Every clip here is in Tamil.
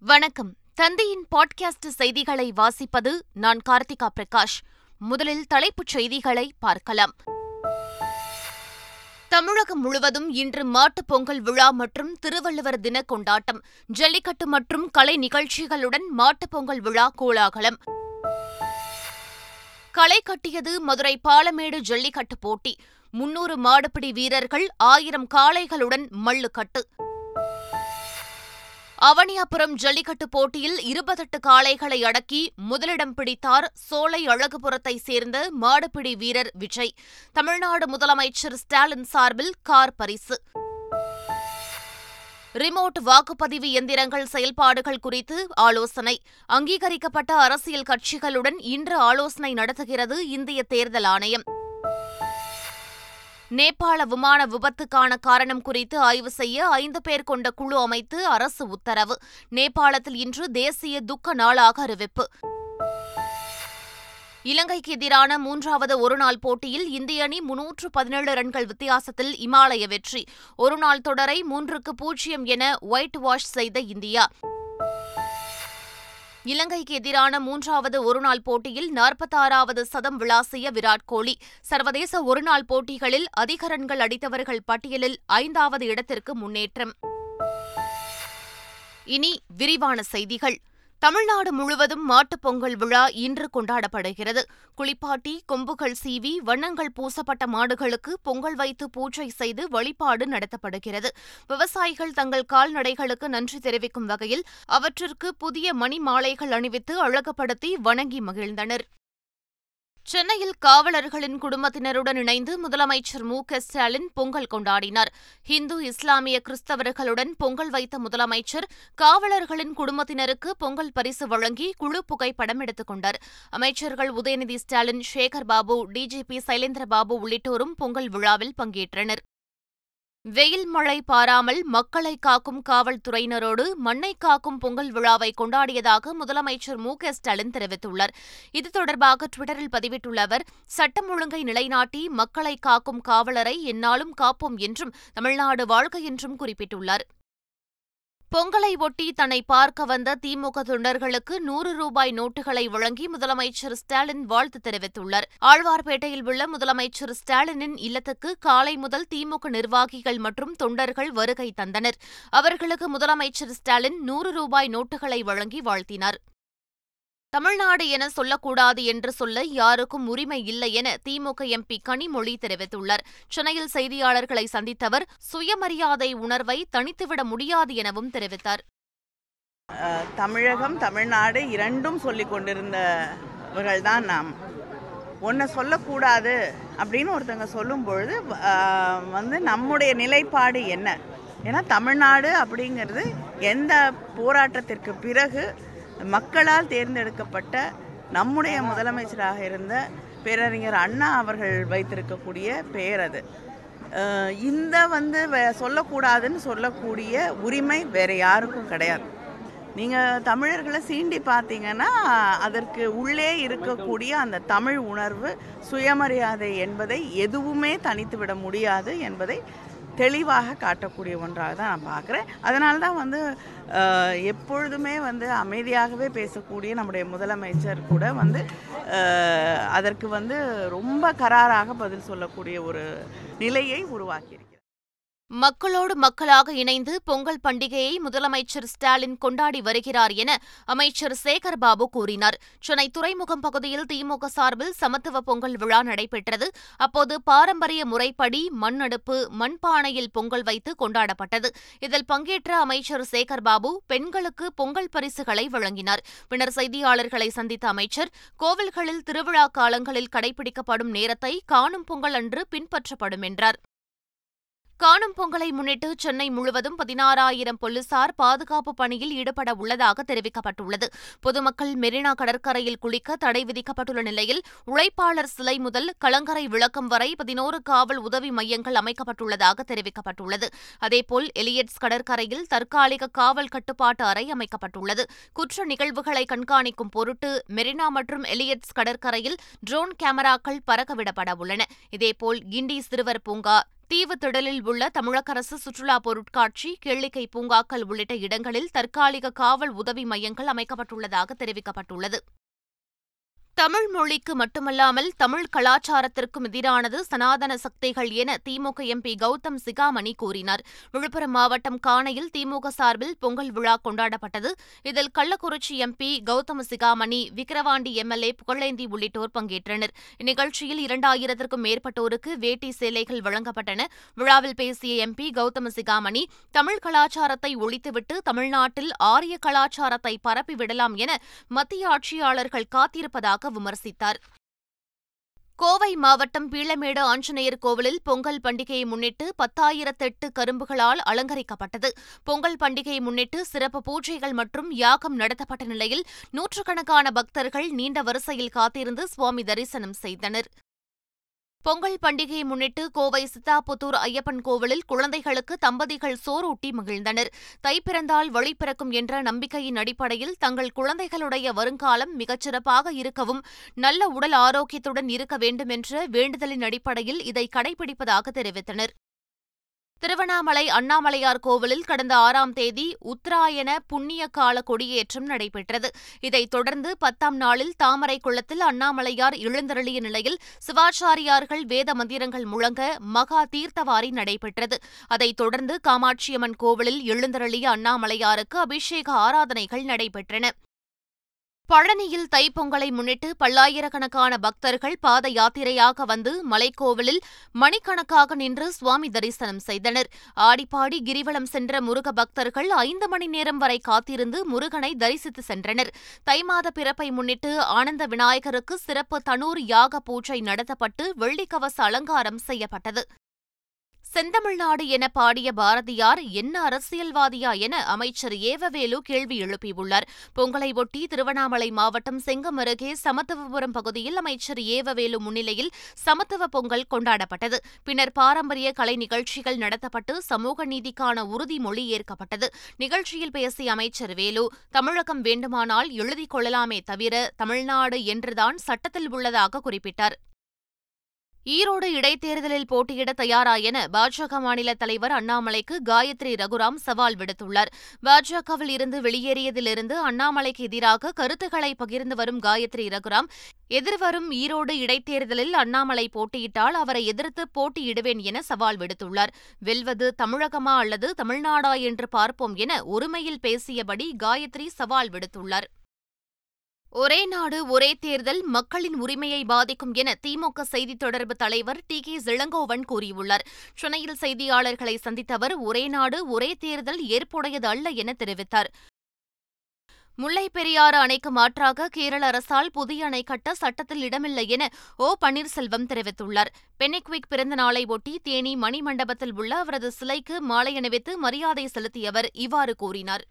வணக்கம். தந்தையின் பாட்காஸ்ட் செய்திகளை வாசிப்பது நான் கார்த்திகா பிரகாஷ். முதலில் தலைப்புச் செய்திகளை பார்க்கலாம். தமிழகம் முழுவதும் இன்று மாட்டுப் பொங்கல் விழா மற்றும் திருவள்ளுவர் தின கொண்டாட்டம். ஜல்லிக்கட்டு மற்றும் கலை நிகழ்ச்சிகளுடன் மாட்டுப் பொங்கல் விழா கோலாகலம். களை கட்டியது மதுரை பாலமேடு ஜல்லிக்கட்டு போட்டி. முன்னூறு மாடுபிடி வீரர்கள் ஆயிரம் காளைகளுடன் மல்லுக்கட்டு அவனியாபுரம் ஜல்லிக்கட்டு போட்டியில் இருபத்தெட்டு காளைகளை அடக்கி முதலிடம் பிடித்தார் சோலை அழகுபுரத்தை சேர்ந்த மாடுபிடி வீரர் விஜய். தமிழ்நாடு முதலமைச்சர் ஸ்டாலின் சார்பில் கார் பரிசு. ரிமோட் வாக்குப்பதிவு எந்திரங்கள் செயல்பாடுகள் குறித்து ஆலோசனை. அங்கீகரிக்கப்பட்ட அரசியல் கட்சிகளுடன் இன்று ஆலோசனை நடத்துகிறது இந்திய தேர்தல் ஆணையம். நேபாள விமான விபத்துக்கான காரணம் குறித்து ஆய்வு செய்ய ஐந்து பேர் கொண்ட குழு அமைத்து அரசு உத்தரவு. நேபாளத்தில் இன்று தேசிய துக்க நாளாக அறிவிப்பு. இலங்கைக்கு எதிரான மூன்றாவது ஒருநாள் போட்டியில் இந்திய அணி முன்னூற்று பதினேழு ரன்கள் வித்தியாசத்தில் இமாலய வெற்றி. ஒருநாள் தொடரை மூன்றுக்கு பூஜ்ஜியம் என ஒயிட் வாஷ் செய்த இந்தியா. இலங்கைக்கு எதிரான மூன்றாவது ஒருநாள் போட்டியில் நாற்பத்தாறாவது சதம் விளாசிய விராட் கோலி. சர்வதேச ஒருநாள் போட்டிகளில் அதிக ரன்கள் அடித்தவர்கள் பட்டியலில் ஐந்தாவது இடத்திற்கு முன்னேற்றம். இனி விரிவான செய்திகள். தமிழ்நாடு முழுவதும் மாட்டுப் பொங்கல் விழா இன்று கொண்டாடப்படுகிறது. குளிப்பாட்டி கொம்புகள் சீவி வண்ணங்கள் பூசப்பட்ட மாடுகளுக்கு பொங்கல் வைத்து பூஜை செய்து வழிபாடு நடத்தப்படுகிறது. விவசாயிகள் தங்கள் கால்நடைகளுக்கு நன்றி தெரிவிக்கும் வகையில் அவற்றிற்கு புதிய மணி மாலைகள் அணிவித்து அழகுபடுத்தி வணங்கி மகிழ்ந்தனர். சென்னையில் காவலர்களின் குடும்பத்தினருடன் இணைந்து முதலமைச்சர் மு க ஸ்டாலின் பொங்கல் கொண்டாடினார். இந்து இஸ்லாமிய கிறிஸ்தவர்களுடன் பொங்கல் வைத்த முதலமைச்சர் காவலர்களின் குடும்பத்தினருக்கு பொங்கல் பரிசு வழங்கி குழு புகைப்படம் எடுத்துக் கொண்டார். அமைச்சர்கள் உதயநிதி ஸ்டாலின் சேகர் பாபு டிஜிபி சைலேந்திரபாபு உள்ளிட்டோரும் பொங்கல் விழாவில் பங்கேற்றனர். வெயில் மழை பாராமல் மக்களை காக்கும் காவல்துறையினரோடு மண்ணை காக்கும் பொங்கல் விழாவை கொண்டாடியதாக முதலமைச்சர் மு க ஸ்டாலின் தெரிவித்துள்ளார். இது தொடர்பாக டுவிட்டரில் பதிவிட்டுள்ள அவர் சட்டம் ஒழுங்கை நிலைநாட்டி மக்களை காக்கும் காவலரை எந்நாளும் காப்போம் என்றும் தமிழ்நாடு வாழ்க என்றும் குறிப்பிட்டுள்ளார். பொங்கலை ஒட்டி தன்னை பார்க்க வந்த திமுக தொண்டர்களுக்கு நூறு ரூபாய் நோட்டுகளை வழங்கி முதலமைச்சர் ஸ்டாலின் வாழ்த்து தெரிவித்துள்ளார். ஆழ்வார்பேட்டையில் உள்ள முதலமைச்சர் ஸ்டாலினின் இல்லத்துக்கு காலை முதல் திமுக நிர்வாகிகள் மற்றும் தொண்டர்கள் வருகை தந்தனர். அவர்களுக்கு முதலமைச்சர் ஸ்டாலின் நூறு ரூபாய் நோட்டுகளை வழங்கி வாழ்த்தினார். தமிழ்நாடு என சொல்லக்கூடாது என்று சொல்ல யாருக்கும் உரிமை இல்லை என திமுக எம்பி கனிமொழி தெரிவித்துள்ளார். சென்னையில் செய்தியாளர்களை சந்தித்தவர் சுயமரியாதை உணர்வை தனித்துவிட முடியாது எனவும் தெரிவித்தார். தமிழகம் தமிழ்நாடு இரண்டும் சொல்லிக் கொண்டிருந்தவர்கள் தான் நாம். ஒன்றை சொல்லக்கூடாது அப்படின்னு ஒருத்தங்க சொல்லும் பொழுது வந்து நம்முடைய நிலைப்பாடு என்ன? ஏன்னா தமிழ்நாடு அப்படிங்கிறது எந்த போராட்டத்திற்கு பிறகு மக்களால் தேர்ந்தெடுக்கப்பட்ட நம்முடைய முதலமைச்சராக இருந்த பேரறிஞர் அண்ணா அவர்கள் வைத்திருக்கக்கூடிய பெயர் அது. இந்த வந்து சொல்லக்கூடாதுன்னு சொல்லக்கூடிய உரிமை வேறு யாருக்கும் கிடையாது. நீங்கள் தமிழர்களை சீண்டி பார்த்தீங்கன்னா அதற்கு உள்ளே இருக்கக்கூடிய அந்த தமிழ் உணர்வு சுயமரியாதை என்பதை எதுவுமே தனித்து விட முடியாது என்பதை தெளிவாக காட்டக்கூடிய ஒன்றாக தான் நான் பார்க்குறேன். அதனால தான் வந்து எப்பொழுதுமே வந்து அமைதியாகவே பேசக்கூடிய நம்முடைய முதலமைச்சர் கூட வந்து அதற்கு வந்து ரொம்ப கராராக பதில் சொல்லக்கூடிய ஒரு நிலையை உருவாக்கியிருக்கிறார். மக்களோடு மக்களாக இணைந்து பொங்கல் பண்டிகையை முதலமைச்சர் ஸ்டாலின் கொண்டாடி வருகிறார் என அமைச்சர் சேகர்பாபு கூறினார். சென்னை துறைமுகம் பகுதியில் திமுக சார்பில் சமத்துவ பொங்கல் விழா நடைபெற்றது. அப்போது பாரம்பரிய முறைப்படி மண் அடுப்பு மண்பானையில் பொங்கல் வைத்து கொண்டாடப்பட்டது. இதில் பங்கேற்ற அமைச்சர் சேகர்பாபு பெண்களுக்கு பொங்கல் பரிசுகளை வழங்கினார். பின்னர் செய்தியாளர்களை சந்தித்த அமைச்சர் கோவில்களில் திருவிழா காலங்களில் கடைபிடிக்கப்படும் நேரத்தை காணும் பொங்கல் அன்று பின்பற்றப்படும் என்றார். காணும் பொங்கலை முன்னிட்டு சென்னை முழுவதும் பதினாறாயிரம் போலீசார் பாதுகாப்பு பணியில் ஈடுபட உள்ளதாக தெரிவிக்கப்பட்டுள்ளது. பொதுமக்கள் மெரினா கடற்கரையில் குளிக்க தடை விதிக்கப்பட்டுள்ள நிலையில் உழைப்பாளர் சிலை முதல் கலங்கரை விளக்கம் வரை பதினோரு காவல் உதவி மையங்கள் அமைக்கப்பட்டுள்ளதாக தெரிவிக்கப்பட்டுள்ளது. அதேபோல் எலியட்ஸ் கடற்கரையில் தற்காலிக காவல் கட்டுப்பாட்டு அறை அமைக்கப்பட்டுள்ளது. குற்ற நிகழ்வுகளை கண்காணிக்கும் பொருட்டு மெரினா மற்றும் எலியட்ஸ் கடற்கரையில் ட்ரோன் கேமராக்கள் பறக்கவிடப்பட உள்ளன. இதேபோல் கிண்டி சிறுவர் பூங்கா தீவு திடலில் உள்ள தமிழக அரசு சுற்றுலா பொருட்காட்சி கேளிக்கை பூங்காக்கள் உள்ளிட்ட இடங்களில் தற்காலிக காவல் உதவி மையங்கள் அமைக்கப்பட்டுள்ளதாக தெரிவிக்கப்பட்டுள்ளது. தமிழ் மொழிக்கு மட்டுமல்லாமல் தமிழ் கலாச்சாரத்திற்கும் எதிரானது சனாதன சக்திகள் என திமுக எம்பி கௌதம் சிகாமணி கூறினார். விழுப்புரம் மாவட்டம் காணையில் திமுக சார்பில் பொங்கல் விழா கொண்டாடப்பட்டது. இதில் கள்ளக்குறிச்சி எம்பி கௌதம சிகாமணி விக்கிரவாண்டி எம்எல்ஏ புகழேந்தி உள்ளிட்டோர் பங்கேற்றனர். இந்நிகழ்ச்சியில் இரண்டாயிரத்திற்கும் மேற்பட்டோருக்கு வேட்டி சேலைகள் வழங்கப்பட்டன. விழாவில் பேசிய எம்பி கௌதம சிகாமணி தமிழ் கலாச்சாரத்தை ஒழித்துவிட்டு தமிழ்நாட்டில் ஆரிய கலாச்சாரத்தை பரப்பிவிடலாம் என மத்திய ஆட்சியாளர்கள் காத்திருப்பதாக விமர்சித்தார். கோவை மாவட்டம் பீளமேடு ஆஞ்சநேயர் கோவிலில் பொங்கல் பண்டிகையை முன்னிட்டு பத்தாயிரத்தெட்டு கரும்புகளால் அலங்கரிக்கப்பட்டது. பொங்கல் பண்டிகையை முன்னிட்டு சிறப்பு பூஜைகள் மற்றும் யாகம் நடத்தப்பட்ட நிலையில் நூற்றுக்கணக்கான பக்தர்கள் நீண்ட வரிசையில் காத்திருந்து சுவாமி தரிசனம் செய்தனர். பொங்கல் பண்டிகையை முன்னிட்டு கோவை சித்தாபுத்தூர் ஐயப்பன் கோவிலில் குழந்தைகளுக்கு தம்பதிகள் சோறூட்டி மகிழ்ந்தனர். தை பிறந்தால் வழி பிறக்கும் என்ற நம்பிக்கையின் அடிப்படையில் தங்கள் குழந்தைகளுடைய வருங்காலம் மிகச்சிறப்பாக இருக்கவும் நல்ல உடல் ஆரோக்கியத்துடன் இருக்க வேண்டும் என்ற வேண்டுதலின் அடிப்படையில் இதை கடைபிடிப்பதாக தெரிவித்தனர். திருவண்ணாமலை அண்ணாமலையார் கோவிலில் கடந்த ஆறாம் தேதி உத்தராயண புண்ணிய கால கொடியேற்றம் நடைபெற்றது. இதைத் தொடர்ந்து பத்தாம் நாளில் தாமரை குளத்தில் அண்ணாமலையார் எழுந்தருளிய நிலையில் சிவாச்சாரியார்கள் வேத மந்திரங்கள் முழங்க மகா தீர்த்தவாரி நடைபெற்றது. அதைத் தொடர்ந்து காமாட்சியம்மன் கோவிலில் எழுந்தருளிய அண்ணாமலையாருக்கு அபிஷேக ஆராதனைகள் நடைபெற்றன. பழனியில் தைப்பொங்கலை முன்னிட்டு பல்லாயிரக்கணக்கான பக்தர்கள் பாத யாத்திரையாக வந்து மலைக்கோவிலில் மணிக்கணக்காக நின்று சுவாமி தரிசனம் செய்தனர். ஆடிப்பாடி கிரிவலம் சென்ற முருக பக்தர்கள் ஐந்து மணி நேரம் வரை காத்திருந்து முருகனை தரிசித்து சென்றனர். தை மாத பிறப்பை முன்னிட்டு ஆனந்த விநாயகருக்கு சிறப்பு தனூர் யாக பூஜை நடத்தப்பட்டு வெள்ளிக்கவச அலங்காரம் செய்யப்பட்டது. செந்தமிழ்நாடு என பாடிய பாரதியார் என்ன அரசியல்வாதியா என அமைச்சர் ஏவவேலு கேள்வி எழுப்பியுள்ளார். பொங்கலை ஒட்டி திருவண்ணாமலை மாவட்டம் செங்கம் அருகே சமத்துவபுரம் பகுதியில் அமைச்சர் ஏவவேலு முன்னிலையில் சமத்துவ பொங்கல் கொண்டாடப்பட்டது. பின்னர் பாரம்பரிய கலை நிகழ்ச்சிகள் நடத்தப்பட்டு சமூக நீதிக்கான உறுதிமொழி ஏற்கப்பட்டது நிகழ்ச்சியில் பேசிய அமைச்சர் வேலு தமிழகம் வேண்டுமானால் எழுதிக் கொள்ளலாமே தவிர தமிழ்நாடு என்றுதான் சட்டத்தில் உள்ளதாக குறிப்பிட்டார். ஈரோடு இடைத்தேர்தலில் போட்டியிட தயாரா என பாஜக மாநில தலைவர் அண்ணாமலைக்கு காயத்ரி ரகுராம் சவால் விடுத்துள்ளார். பாஜகவில் இருந்து வெளியேறியதிலிருந்து அண்ணாமலைக்கு எதிராக கருத்துக்களை பகிர்ந்து வரும் காயத்ரி ரகுராம் எதிர்வரும் ஈரோடு இடைத்தேர்தலில் அண்ணாமலை போட்டியிட்டால் அவரை எதிர்த்து போட்டியிடுவேன் என சவால் விடுத்துள்ளார். வெல்வது தமிழகமா அல்லது தமிழ்நாடா என்று பார்ப்போம் என ஒருமையில் பேசியபடி காயத்ரி சவால் விடுத்துள்ளார். ஒரே நாடு ஒரே தேர்தல் மக்களின் உரிமையை பாதிக்கும் என திமுக செய்தித் தொடர்பு தலைவர் டி. கே. இளங்கோவன் கூறியுள்ளார். சென்னையில் செய்தியாளர்களை சந்தித்த அவர் ஒரே நாடு ஒரே தேர்தல் ஏற்புடையது அல்ல என தெரிவித்தார். முல்லை பெரியாறு அணைக்கு மாற்றாக கேரள அரசால் புதிய அணை கட்ட சட்டத்தில் இடமில்லை என ஓ. பன்னீர்செல்வம் தெரிவித்துள்ளார். பெனிக்விக் பிறந்த நாளை ஒட்டி தேனி மணிமண்டபத்தில் உள்ள அவரது சிலைக்கு மாலை அணிவித்து மரியாதை செலுத்தியவர் இவ்வாறு கூறினார்.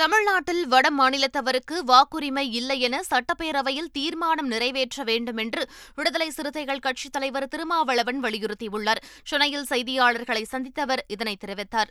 தமிழ்நாட்டில் வட மாநிலத்தவருக்கு வாக்குரிமை இல்லை என சட்டப்பேரவையில் தீர்மானம் நிறைவேற்ற வேண்டும் என்று விடுதலை சிறுத்தைகள் கட்சித் தலைவர் திருமாவளவன் வலியுறுத்தியுள்ளார். சென்னையில் செய்தியாளர்களை சந்தித்த அவர் இதனை தெரிவித்தார்.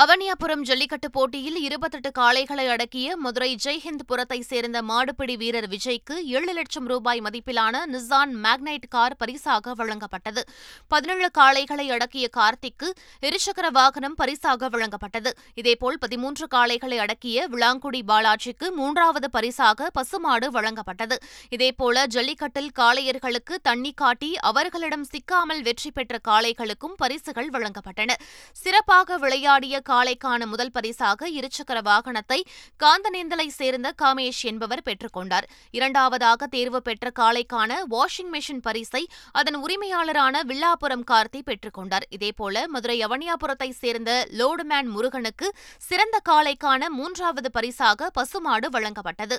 அவனியாபுரம் ஜல்லிக்கட்டு போட்டியில் இருபத்தெட்டு காளைகளை அடக்கிய மதுரை ஜெய்ஹிந்த் புரத்தை சேர்ந்த மாடுபிடி வீரர் விஜய்க்கு ஏழு லட்சம் ரூபாய் மதிப்பிலான நிசான் மேக்னைட் கார் பரிசாக வழங்கப்பட்டது. பதினேழு காளைகளை அடக்கிய கார்த்திக்கு இருசக்கர வாகனம் பரிசாக வழங்கப்பட்டது. இதேபோல் பதிமூன்று காளைகளை அடக்கிய விளாங்குடி பாலாஜிக்கு மூன்றாவது பரிசாக பசுமாடு வழங்கப்பட்டது. இதேபோல ஜல்லிக்கட்டில் காளையர்களுக்கு தண்ணி காட்டி அவர்களிடம் சிக்காமல் வெற்றி பெற்ற காளைகளுக்கும் பரிசுகள் வழங்கப்பட்டன. சிறப்பாக விளையாடிய காளைக்கான முதல் பரிசாக இருசக்கர வாகனத்தை காந்தநேந்தலை சேர்ந்த காமேஷ் என்பவர் பெற்றுக்கொண்டார். இரண்டாவதாக தேர்வு பெற்ற காளைக்கான வாஷிங் மெஷின் பரிசை அதன் உரிமையாளரான வில்லாபுரம் கார்த்தி பெற்றுக்கொண்டார். இதேபோல மதுரை அவனியாபுரத்தை சேர்ந்த லோடுமேன் முருகனுக்கு சிறந்த காளைக்கான மூன்றாவது பரிசாக பசுமாடு வழங்கப்பட்டது.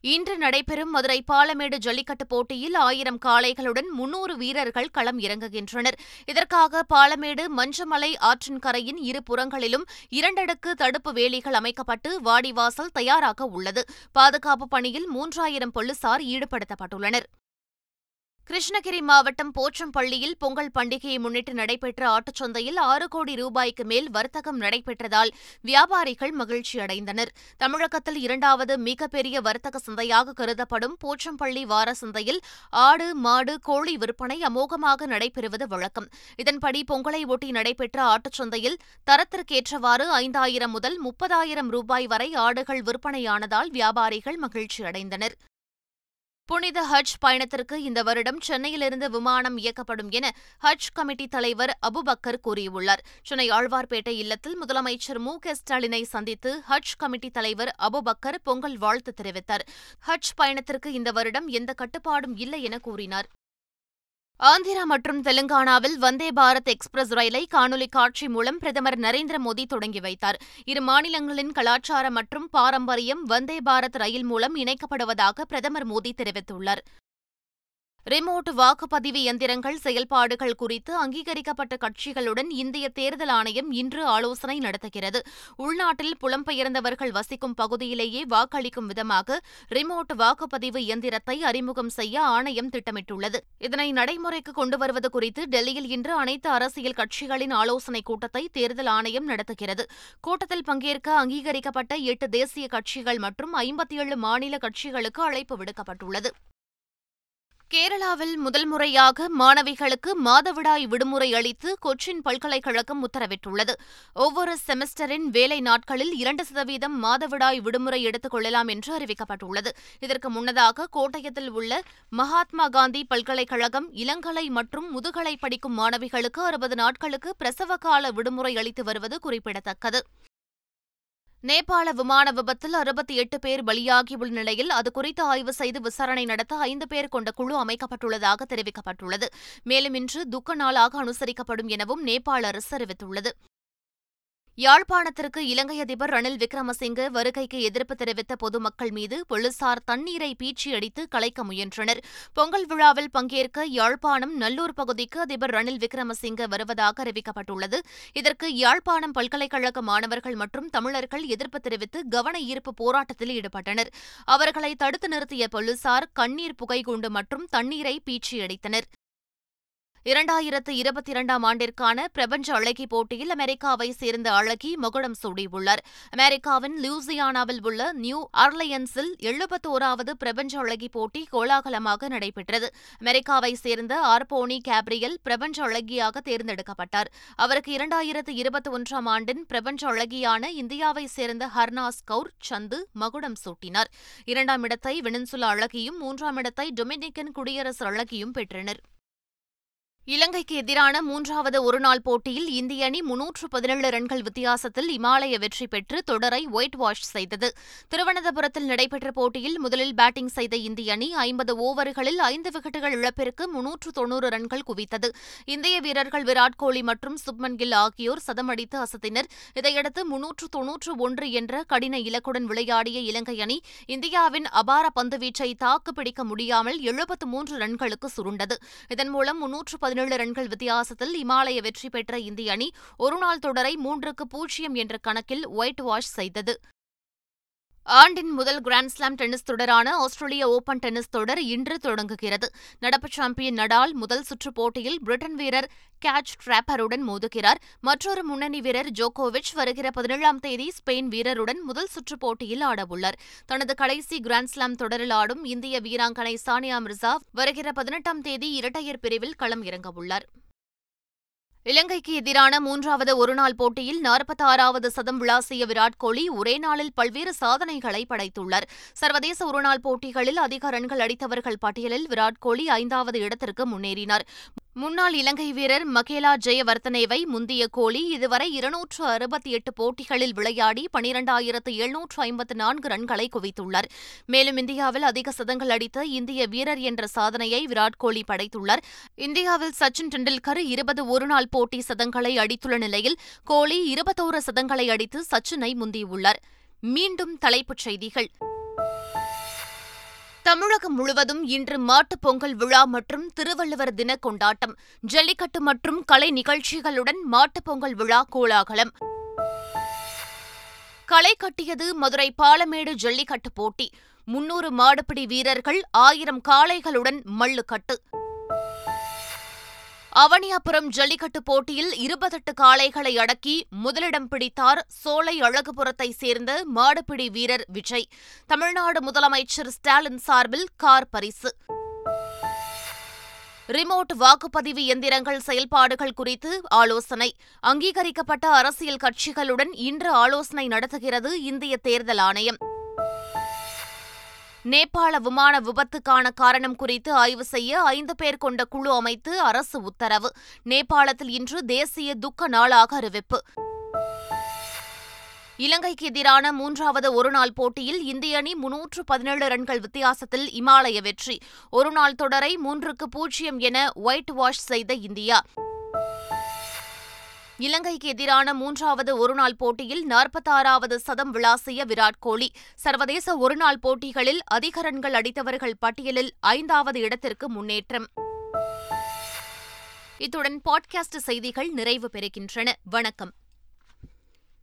இன்று நடைபெறும் மதுரை பாலமேடு ஜல்லிக்கட்டு போட்டியில் ஆயிரம் காளைகளுடன் முன்னூறு வீரர்கள் களம் இறங்குகின்றனர். இதற்காக பாலமேடு மஞ்சமலை ஆற்றின் கரையின் இரு புறங்களிலும் இரண்டடுக்கு தடுப்பு வேலிகள் அமைக்கப்பட்டு வாடிவாசல் தயாராக உள்ளது. பாதுகாப்பு பணியில் மூன்றாயிரம் போலீசார் ஈடுபடுத்தப்பட்டுள்ளனர். கிருஷ்ணகிரி மாவட்டம் போச்சம்பள்ளியில் பொங்கல் பண்டிகையை முன்னிட்டு நடைபெற்ற ஆட்டுச்சந்தையில் ஆறு கோடி ரூபாய்க்கு மேல் வர்த்தகம் நடைபெற்றதால் வியாபாரிகள் மகிழ்ச்சி அடைந்தனர். தமிழகத்தில் இரண்டாவது மிகப்பெரிய வர்த்தக சந்தையாக கருதப்படும் போச்சம்பள்ளி வார சந்தையில் ஆடு மாடு கோழி விற்பனை அமோகமாக நடைபெறுவது வழக்கம். இதன்படி பொங்கலை ஒட்டி நடைபெற்ற ஆட்டுச்சந்தையில் தரத்திற்கேற்றவாறு ஐந்தாயிரம் முதல் முப்பதாயிரம் ரூபாய் வரை ஆடுகள் விற்பனையானதால் வியாபாரிகள் மகிழ்ச்சி அடைந்தனர். புனித ஹஜ் பயணத்திற்கு இந்த வருடம் சென்னையிலிருந்து விமானம் இயக்கப்படும் என ஹஜ் கமிட்டி தலைவர் அபுபக்கர் கூறியுள்ளார். சென்னை ஆழ்வார்பேட்டை இல்லத்தில் முதலமைச்சர் மு க ஸ்டாலினை சந்தித்து ஹஜ் கமிட்டி தலைவர் அபுபக்கர் பொங்கல் வாழ்த்து தெரிவித்தார். ஹஜ் பயணத்திற்கு இந்த வருடம் எந்த கட்டுப்பாடும் இல்லை என கூறினார். ஆந்திரா மற்றும் தெலுங்கானாவில் வந்தே பாரத் எக்ஸ்பிரஸ் ரயிலை காணொலி காட்சி மூலம் பிரதமர் நரேந்திர மோடி தொடங்கி வைத்தார். இரு மாநிலங்களின் கலாச்சார மற்றும் பாரம்பரியம் வந்தே பாரத் ரயில் மூலம் இணைக்கப்படுவதாக பிரதமர் மோடி தெரிவித்துள்ளார். ரிமோட் வாக்குப்பதிவு எந்திரங்கள் செயல்பாடுகள் குறித்து அங்கீகரிக்கப்பட்ட கட்சிகளுடன் இந்திய தேர்தல் ஆணையம் இன்று ஆலோசனை நடத்துகிறது. உள்நாட்டில் புலம்பெயர்ந்தவர்கள் வசிக்கும் பகுதியிலேயே வாக்களிக்கும் விதமாக ரிமோட் வாக்குப்பதிவு எந்திரத்தை அறிமுகம் செய்ய ஆணையம் திட்டமிட்டுள்ளது. இதனை நடைமுறைக்கு கொண்டு வருவது குறித்து டெல்லியில் இன்று அனைத்து அரசியல் கட்சிகளின் ஆலோசனைக் கூட்டத்தை தேர்தல் ஆணையம் நடத்துகிறது. கூட்டத்தில் பங்கேற்க அங்கீகரிக்கப்பட்ட எட்டு தேசிய கட்சிகள் மற்றும் ஐம்பத்தி ஏழு மாநில கட்சிகளுக்கு அழைப்பு விடுக்கப்பட்டுள்ளது. கேரளாவில் முதல் முறையாக மாணவிகளுக்கு மாதவிடாய் விடுமுறை அளித்து கொச்சின் பல்கலைக்கழகம் உத்தரவிட்டுள்ளது. ஒவ்வொரு செமஸ்டரின் வேலை நாட்களில் இரண்டு சதவீதம் மாதவிடாய் விடுமுறை எடுத்துக் கொள்ளலாம் என்று அறிவிக்கப்பட்டுள்ளது. இதற்கு முன்னதாக கோட்டயத்தில் உள்ள மகாத்மா காந்தி பல்கலைக்கழகம் இளங்கலை மற்றும் முதுகலை படிக்கும் மாணவிகளுக்கு அறுபது நாட்களுக்கு பிரசவ கால விடுமுறை அளித்து வருவது குறிப்பிடத்தக்கது. நேபாள விமான விபத்தில் அறுபத்தி எட்டு பேர் பலியாகியுள்ள நிலையில் அது குறித்து ஆய்வு செய்து விசாரணை நடத்த ஐந்து பேர் கொண்ட குழு அமைக்கப்பட்டுள்ளதாக தெரிவிக்கப்பட்டுள்ளது. மேலும் இன்று துக்க நாளாக அனுசரிக்கப்படும் எனவும் நேபாள அரசு அறிவித்துள்ளது. யாழ்ப்பாணத்திற்கு இலங்கை அதிபர் ரணில் விக்ரமசிங்கே வருகைக்கு எதிர்ப்பு தெரிவித்த பொதுமக்கள் மீது போலீசார் தண்ணீரை பீச்சி அடித்து கலைக்க முயன்றனர். பொங்கல் விழாவில் பங்கேற்க யாழ்ப்பாணம் நல்லூர் பகுதிக்கு அதிபர் ரணில் விக்ரமசிங்கே வருவதாக அறிவிக்கப்பட்டுள்ளது. இதற்கு யாழ்ப்பாணம் பல்கலைக்கழக மாணவர்கள் மற்றும் தமிழர்கள் எதிர்ப்பு தெரிவித்து கவன ஈர்ப்பு போராட்டத்தில் ஈடுபட்டனர். அவர்களை தடுத்து நிறுத்திய போலீசார் கண்ணீர் புகைகுண்டு மற்றும் தண்ணீரை பீச்சி அடித்தனர். இரண்டாயிரத்து இருபத்தி இரண்டாம் ஆண்டிற்கான பிரபஞ்ச அழகி போட்டியில் அமெரிக்காவை சேர்ந்த அழகி முகுடம் சூடியுள்ளார். அமெரிக்காவின் லூசியானாவில் உள்ள நியூ ஆர்லியன்ஸில் எழுபத்தோராவது பிரபஞ்ச அழகி போட்டி கோலாகலமாக நடைபெற்றது. அமெரிக்காவை சேர்ந்த ஆர்போனி கேப்ரியல் பிரபஞ்ச அழகியாக தேர்ந்தெடுக்கப்பட்டார். அவருக்கு இரண்டாயிரத்து இருபத்தி ஒன்றாம் ஆண்டின் பிரபஞ்ச அழகியான இந்தியாவை சேர்ந்த ஹர்னாஸ் கவுர் சந்து மகுடம் சூட்டினார். இரண்டாம் இடத்தை வெனின்சுலா அழகியும் மூன்றாம் இடத்தை டொமினிக்கன் குடியரசு அழகியும் பெற்றனர். இலங்கைக்கு எதிரான மூன்றாவது ஒருநாள் போட்டியில் இந்திய அணி முன்னூற்று பதினேழு ரன்கள் வித்தியாசத்தில் இமாலய வெற்றி பெற்று தொடரை ஒயிட் வாஷ் செய்தது. திருவனந்தபுரத்தில் நடைபெற்ற போட்டியில் முதலில் பேட்டிங் செய்த இந்திய அணி ஐம்பது ஓவர்களில் ஐந்து விக்கெட்டுகள் இழப்பிற்கு முன்னூற்று தொன்னூறு ரன்கள் குவித்தது. இந்திய வீரர்கள் விராட் கோலி மற்றும் சுப்மன் கில் ஆகியோர் சதமடித்து அசத்தினர். இதையடுத்து முன்னூற்று தொன்னூற்று ஒன்று என்ற கடின இலக்குடன் விளையாடிய இலங்கை அணி இந்தியாவின் அபார பந்துவீச்சை தாக்குப்பிடிக்க முடியாமல் எழுபத்து மூன்று ரன்களுக்கு சுருண்டது. இதன் மூலம் முன்னூற்று பதினேழு ரன்கள் வித்தியாசத்தில் இமாலய வெற்றி பெற்ற இந்திய அணி ஒருநாள் தொடரை மூன்றுக்கு பூஜ்ஜியம் என்ற கணக்கில் ஒயிட் வாஷ் செய்தது. ஆண்டின் முதல் கிராண்ட்ஸ்லாம் டென்னிஸ் தொடரான ஆஸ்திரேலிய ஓபன் டென்னிஸ் தொடர் இன்று தொடங்குகிறது. நடப்பு சாம்பியன் நடால் முதல் சுற்று போட்டியில் பிரிட்டன் வீரர் கேட்ச் டிராப்பருடன் மோதுகிறார். மற்றொரு முன்னணி வீரர் ஜோகோவிச் வருகிற பதினேழாம் தேதி ஸ்பெயின் வீரருடன் முதல் சுற்று போட்டியில் ஆடவுள்ளார். தனது கடைசி கிராண்ட்ஸ்லாம் தொடரில் ஆடும் இந்திய வீராங்கனை சானியா மிர்சா வருகிற பதினெட்டாம் தேதி இரட்டையர் பிரிவில் களம் இறங்கவுள்ளார். இலங்கைக்கு எதிரான மூன்றாவது ஒருநாள் போட்டியில் நாற்பத்தாறாவது சதம் விளாசிய விராட் கோலி ஒரே நாளில் பல்வேறு சாதனைகளை படைத்துள்ளார். சர்வதேச ஒருநாள் போட்டிகளில் அதிக ரன்கள் அடித்தவர்கள் பட்டியலில் விராட் கோலி ஐந்தாவது இடத்திற்கு முன்னேறினார். முன்னாள் இலங்கை வீரர் மகேலா ஜெயவர்த்தனேவை முந்திய கோலி இதுவரை இருநூற்று அறுபத்தி எட்டு போட்டிகளில் விளையாடி பனிரெண்டாயிரத்து எழுநூற்று ஐம்பத்து நான்கு ரன்களை குவித்துள்ளார். மேலும் இந்தியாவில் அதிக சதங்கள் அடித்த இந்திய வீரர் என்ற சாதனையை விராட் கோலி படைத்துள்ளார். இந்தியாவில் சச்சின் டெண்டுல்கர் இருபது ஒருநாள் போட்டி சதங்களை அடித்துள்ள நிலையில் கோலி இருபத்தோரு சதங்களை அடித்து சச்சினை முந்தியுள்ளார். மீண்டும் தலைப்புச் செய்திகள். தமிழகம் முழுவதும் இன்று மாட்டுப் பொங்கல் விழா மற்றும் திருவள்ளுவர் தின கொண்டாட்டம் ஜல்லிக்கட்டு மற்றும் கலை நிகழ்ச்சிகளுடன் மாட்டுப் பொங்கல் விழா கோலாகலம். களை கட்டியது மதுரை பாலமேடு ஜல்லிக்கட்டு போட்டி முன்னூறு மாடுபிடி வீரர்கள் ஆயிரம் காளைகளுடன் மல்லுக்கட்டு. அவனியாபுரம் ஜல்லிக்கட்டு போட்டியில் இருபத்தெட்டு காளைகளை அடக்கி முதலிடம் பிடித்தார் சோலை அழகுபுரத்தை சேர்ந்த மாடுபிடி வீரர் விஜய். தமிழ்நாடு முதலமைச்சர் ஸ்டாலின் சார்பில் கார் பரிசு. ரிமோட் வாக்குப்பதிவு எந்திரங்கள் செயல்பாடுகள் குறித்து ஆலோசனை. அங்கீகரிக்கப்பட்ட அரசியல் கட்சிகளுடன் இன்று ஆலோசனை நடத்துகிறது இந்திய தேர்தல் ஆணையம். நேபாள விமான விபத்துக்கான காரணம் குறித்து ஆய்வு செய்ய ஐந்து பேர் கொண்ட குழு அமைத்து அரசு உத்தரவு. நேபாளத்தில் இன்று தேசிய துக்க நாளாக அறிவிப்பு. இலங்கைக்கு எதிரான மூன்றாவது ஒருநாள் போட்டியில் இந்திய அணி முன்னூற்று பதினேழு ரன்கள் வித்தியாசத்தில் இமாலய வெற்றி. ஒருநாள் தொடரை மூன்றுக்கு பூஜ்ஜியம் என ஒயிட் வாஷ் செய்த இந்தியா. இலங்கைக்கு எதிரான மூன்றாவது ஒருநாள் போட்டியில் நாற்பத்தாறாவது சதம் விளாசிய விராட் கோலி சர்வதேச ஒருநாள் போட்டிகளில் அதிக ரன்கள் அடித்தவர்கள் பட்டியலில் ஐந்தாவது இடத்திற்கு முன்னேற்றம். இத்துடன் பாட்காஸ்ட் செய்திகள் நிறைவு பெறுகின்றன. வணக்கம்.